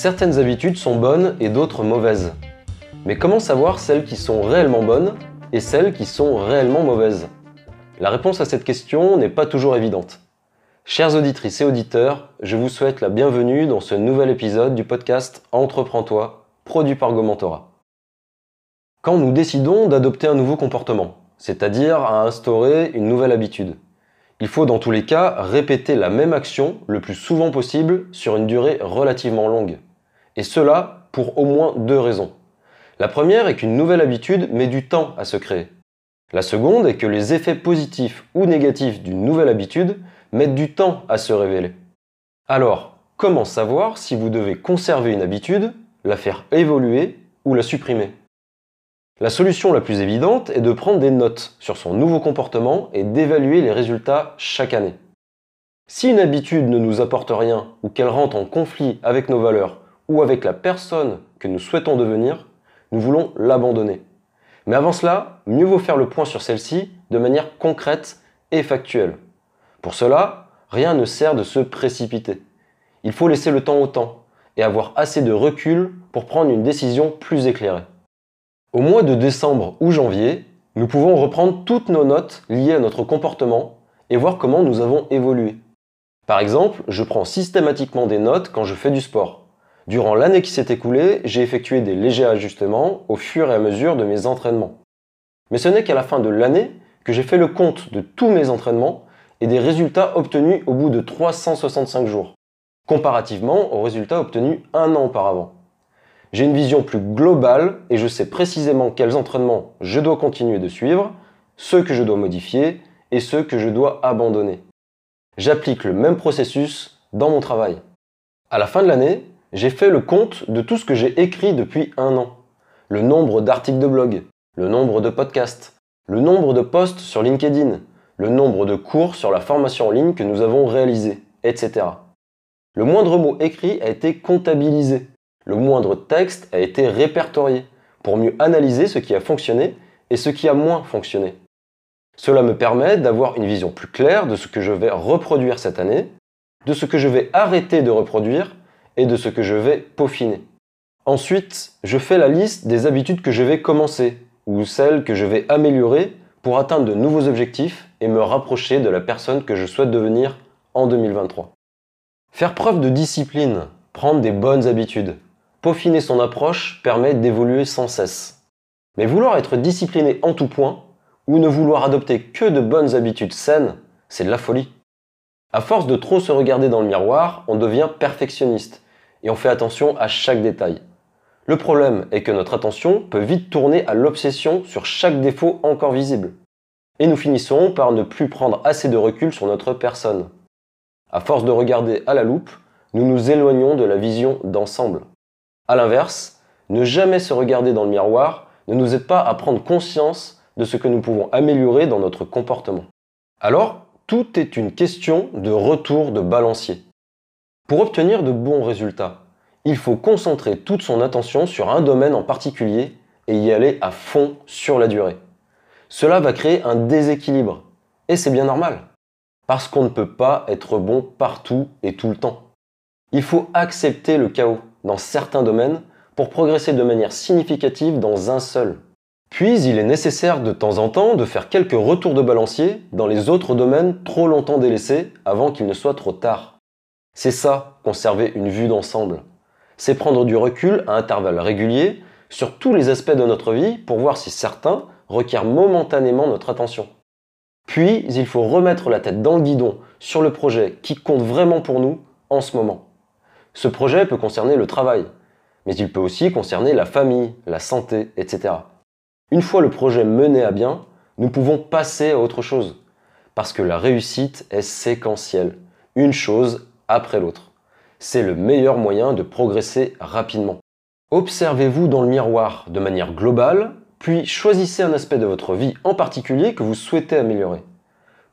Certaines habitudes sont bonnes et d'autres mauvaises. Mais comment savoir celles qui sont réellement bonnes et celles qui sont réellement mauvaises? La réponse à cette question n'est pas toujours évidente. Chères auditrices et auditeurs, je vous souhaite la bienvenue dans ce nouvel épisode du podcast Entreprends-toi, produit par Gomentora. Quand nous décidons d'adopter un nouveau comportement, c'est-à-dire à instaurer une nouvelle habitude, il faut dans tous les cas répéter la même action le plus souvent possible sur une durée relativement longue. Et cela pour au moins deux raisons. La première est qu'une nouvelle habitude met du temps à se créer. La seconde est que les effets positifs ou négatifs d'une nouvelle habitude mettent du temps à se révéler. Alors, comment savoir si vous devez conserver une habitude, la faire évoluer ou la supprimer? La solution la plus évidente est de prendre des notes sur son nouveau comportement et d'évaluer les résultats chaque année. Si une habitude ne nous apporte rien ou qu'elle rentre en conflit avec nos valeurs ou avec la personne que nous souhaitons devenir, nous voulons l'abandonner. Mais avant cela, mieux vaut faire le point sur celle-ci de manière concrète et factuelle. Pour cela, rien ne sert de se précipiter. Il faut laisser le temps au temps et avoir assez de recul pour prendre une décision plus éclairée. Au mois de décembre ou janvier, nous pouvons reprendre toutes nos notes liées à notre comportement et voir comment nous avons évolué. Par exemple, je prends systématiquement des notes quand je fais du sport. Durant l'année qui s'est écoulée, j'ai effectué des légers ajustements au fur et à mesure de mes entraînements. Mais ce n'est qu'à la fin de l'année que j'ai fait le compte de tous mes entraînements et des résultats obtenus au bout de 365 jours, comparativement aux résultats obtenus un an auparavant. J'ai une vision plus globale et je sais précisément quels entraînements je dois continuer de suivre, ceux que je dois modifier et ceux que je dois abandonner. J'applique le même processus dans mon travail. À la fin de l'année, j'ai fait le compte de tout ce que j'ai écrit depuis un an. Le nombre d'articles de blog, le nombre de podcasts, le nombre de posts sur LinkedIn, le nombre de cours sur la formation en ligne que nous avons réalisé, etc. Le moindre mot écrit a été comptabilisé. Le moindre texte a été répertorié pour mieux analyser ce qui a fonctionné et ce qui a moins fonctionné. Cela me permet d'avoir une vision plus claire de ce que je vais reproduire cette année, de ce que je vais arrêter de reproduire et de ce que je vais peaufiner. Ensuite, je fais la liste des habitudes que je vais commencer ou celles que je vais améliorer pour atteindre de nouveaux objectifs et me rapprocher de la personne que je souhaite devenir en 2023. Faire preuve de discipline, prendre des bonnes habitudes, peaufiner son approche permet d'évoluer sans cesse. Mais vouloir être discipliné en tout point, ou ne vouloir adopter que de bonnes habitudes saines, c'est de la folie. À force de trop se regarder dans le miroir, on devient perfectionniste et on fait attention à chaque détail. Le problème est que notre attention peut vite tourner à l'obsession sur chaque défaut encore visible. Et nous finissons par ne plus prendre assez de recul sur notre personne. À force de regarder à la loupe, nous nous éloignons de la vision d'ensemble. A l'inverse, ne jamais se regarder dans le miroir ne nous aide pas à prendre conscience de ce que nous pouvons améliorer dans notre comportement. Alors, tout est une question de retour de balancier. Pour obtenir de bons résultats, il faut concentrer toute son attention sur un domaine en particulier et y aller à fond sur la durée. Cela va créer un déséquilibre. Et c'est bien normal. Parce qu'on ne peut pas être bon partout et tout le temps. Il faut accepter le chaos dans certains domaines pour progresser de manière significative dans un seul. Puis il est nécessaire de temps en temps de faire quelques retours de balancier dans les autres domaines trop longtemps délaissés avant qu'il ne soit trop tard. C'est ça, conserver une vue d'ensemble. C'est prendre du recul à intervalles réguliers sur tous les aspects de notre vie pour voir si certains requièrent momentanément notre attention. Puis, il faut remettre la tête dans le guidon sur le projet qui compte vraiment pour nous en ce moment. Ce projet peut concerner le travail, mais il peut aussi concerner la famille, la santé, etc. Une fois le projet mené à bien, nous pouvons passer à autre chose, parce que la réussite est séquentielle. Une chose après l'autre. C'est le meilleur moyen de progresser rapidement. Observez-vous dans le miroir de manière globale, puis choisissez un aspect de votre vie en particulier que vous souhaitez améliorer.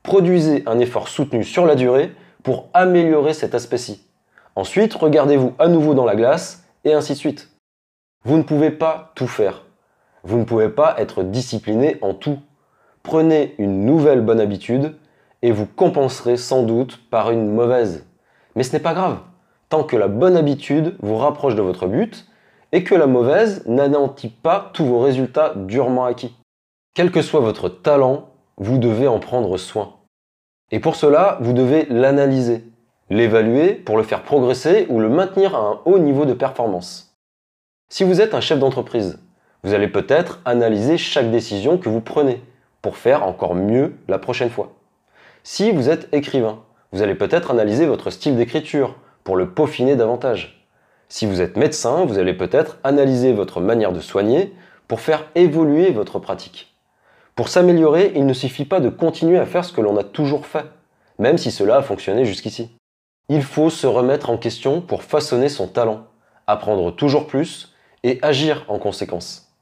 Produisez un effort soutenu sur la durée pour améliorer cet aspect-ci. Ensuite, regardez-vous à nouveau dans la glace et ainsi de suite. Vous ne pouvez pas tout faire. Vous ne pouvez pas être discipliné en tout. Prenez une nouvelle bonne habitude et vous compenserez sans doute par une mauvaise. Mais ce n'est pas grave, tant que la bonne habitude vous rapproche de votre but et que la mauvaise n'anéantit pas tous vos résultats durement acquis. Quel que soit votre talent, vous devez en prendre soin. Et pour cela, vous devez l'analyser, l'évaluer pour le faire progresser ou le maintenir à un haut niveau de performance. Si vous êtes un chef d'entreprise, vous allez peut-être analyser chaque décision que vous prenez pour faire encore mieux la prochaine fois. Si vous êtes écrivain, vous allez peut-être analyser votre style d'écriture pour le peaufiner davantage. Si vous êtes médecin, vous allez peut-être analyser votre manière de soigner pour faire évoluer votre pratique. Pour s'améliorer, il ne suffit pas de continuer à faire ce que l'on a toujours fait, même si cela a fonctionné jusqu'ici. Il faut se remettre en question pour façonner son talent, apprendre toujours plus et agir en conséquence.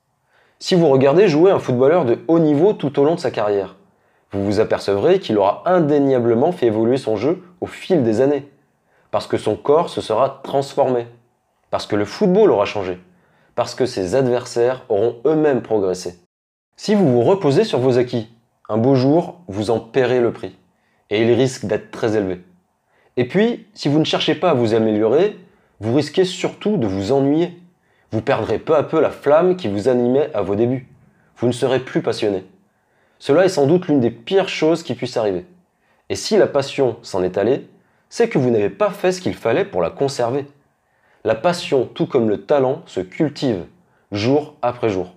Si vous regardez jouer un footballeur de haut niveau tout au long de sa carrière, vous vous apercevrez qu'il aura indéniablement fait évoluer son jeu au fil des années, parce que son corps se sera transformé, parce que le football aura changé, parce que ses adversaires auront eux-mêmes progressé. Si vous vous reposez sur vos acquis, un beau jour, vous en paierez le prix, et il risque d'être très élevé. Et puis, si vous ne cherchez pas à vous améliorer, vous risquez surtout de vous ennuyer. Vous perdrez peu à peu la flamme qui vous animait à vos débuts. Vous ne serez plus passionné. Cela est sans doute l'une des pires choses qui puissent arriver. Et si la passion s'en est allée, c'est que vous n'avez pas fait ce qu'il fallait pour la conserver. La passion, tout comme le talent, se cultive, jour après jour.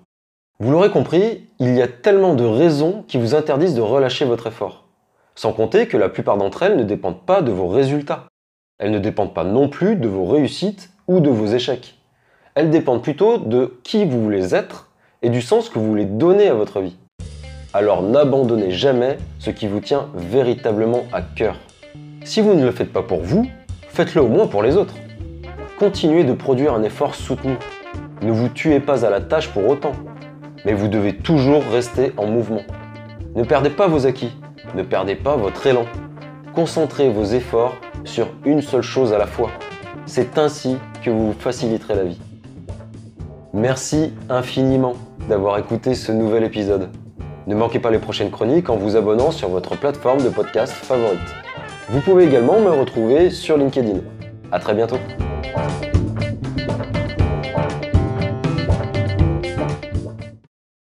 Vous l'aurez compris, il y a tellement de raisons qui vous interdisent de relâcher votre effort. Sans compter que la plupart d'entre elles ne dépendent pas de vos résultats. Elles ne dépendent pas non plus de vos réussites ou de vos échecs. Elles dépendent plutôt de qui vous voulez être et du sens que vous voulez donner à votre vie. Alors n'abandonnez jamais ce qui vous tient véritablement à cœur. Si vous ne le faites pas pour vous, faites-le au moins pour les autres. Continuez de produire un effort soutenu. Ne vous tuez pas à la tâche pour autant, mais vous devez toujours rester en mouvement. Ne perdez pas vos acquis, ne perdez pas votre élan. Concentrez vos efforts sur une seule chose à la fois. C'est ainsi que vous faciliterez la vie. Merci infiniment d'avoir écouté ce nouvel épisode. Ne manquez pas les prochaines chroniques en vous abonnant sur votre plateforme de podcast favorite. Vous pouvez également me retrouver sur LinkedIn. A très bientôt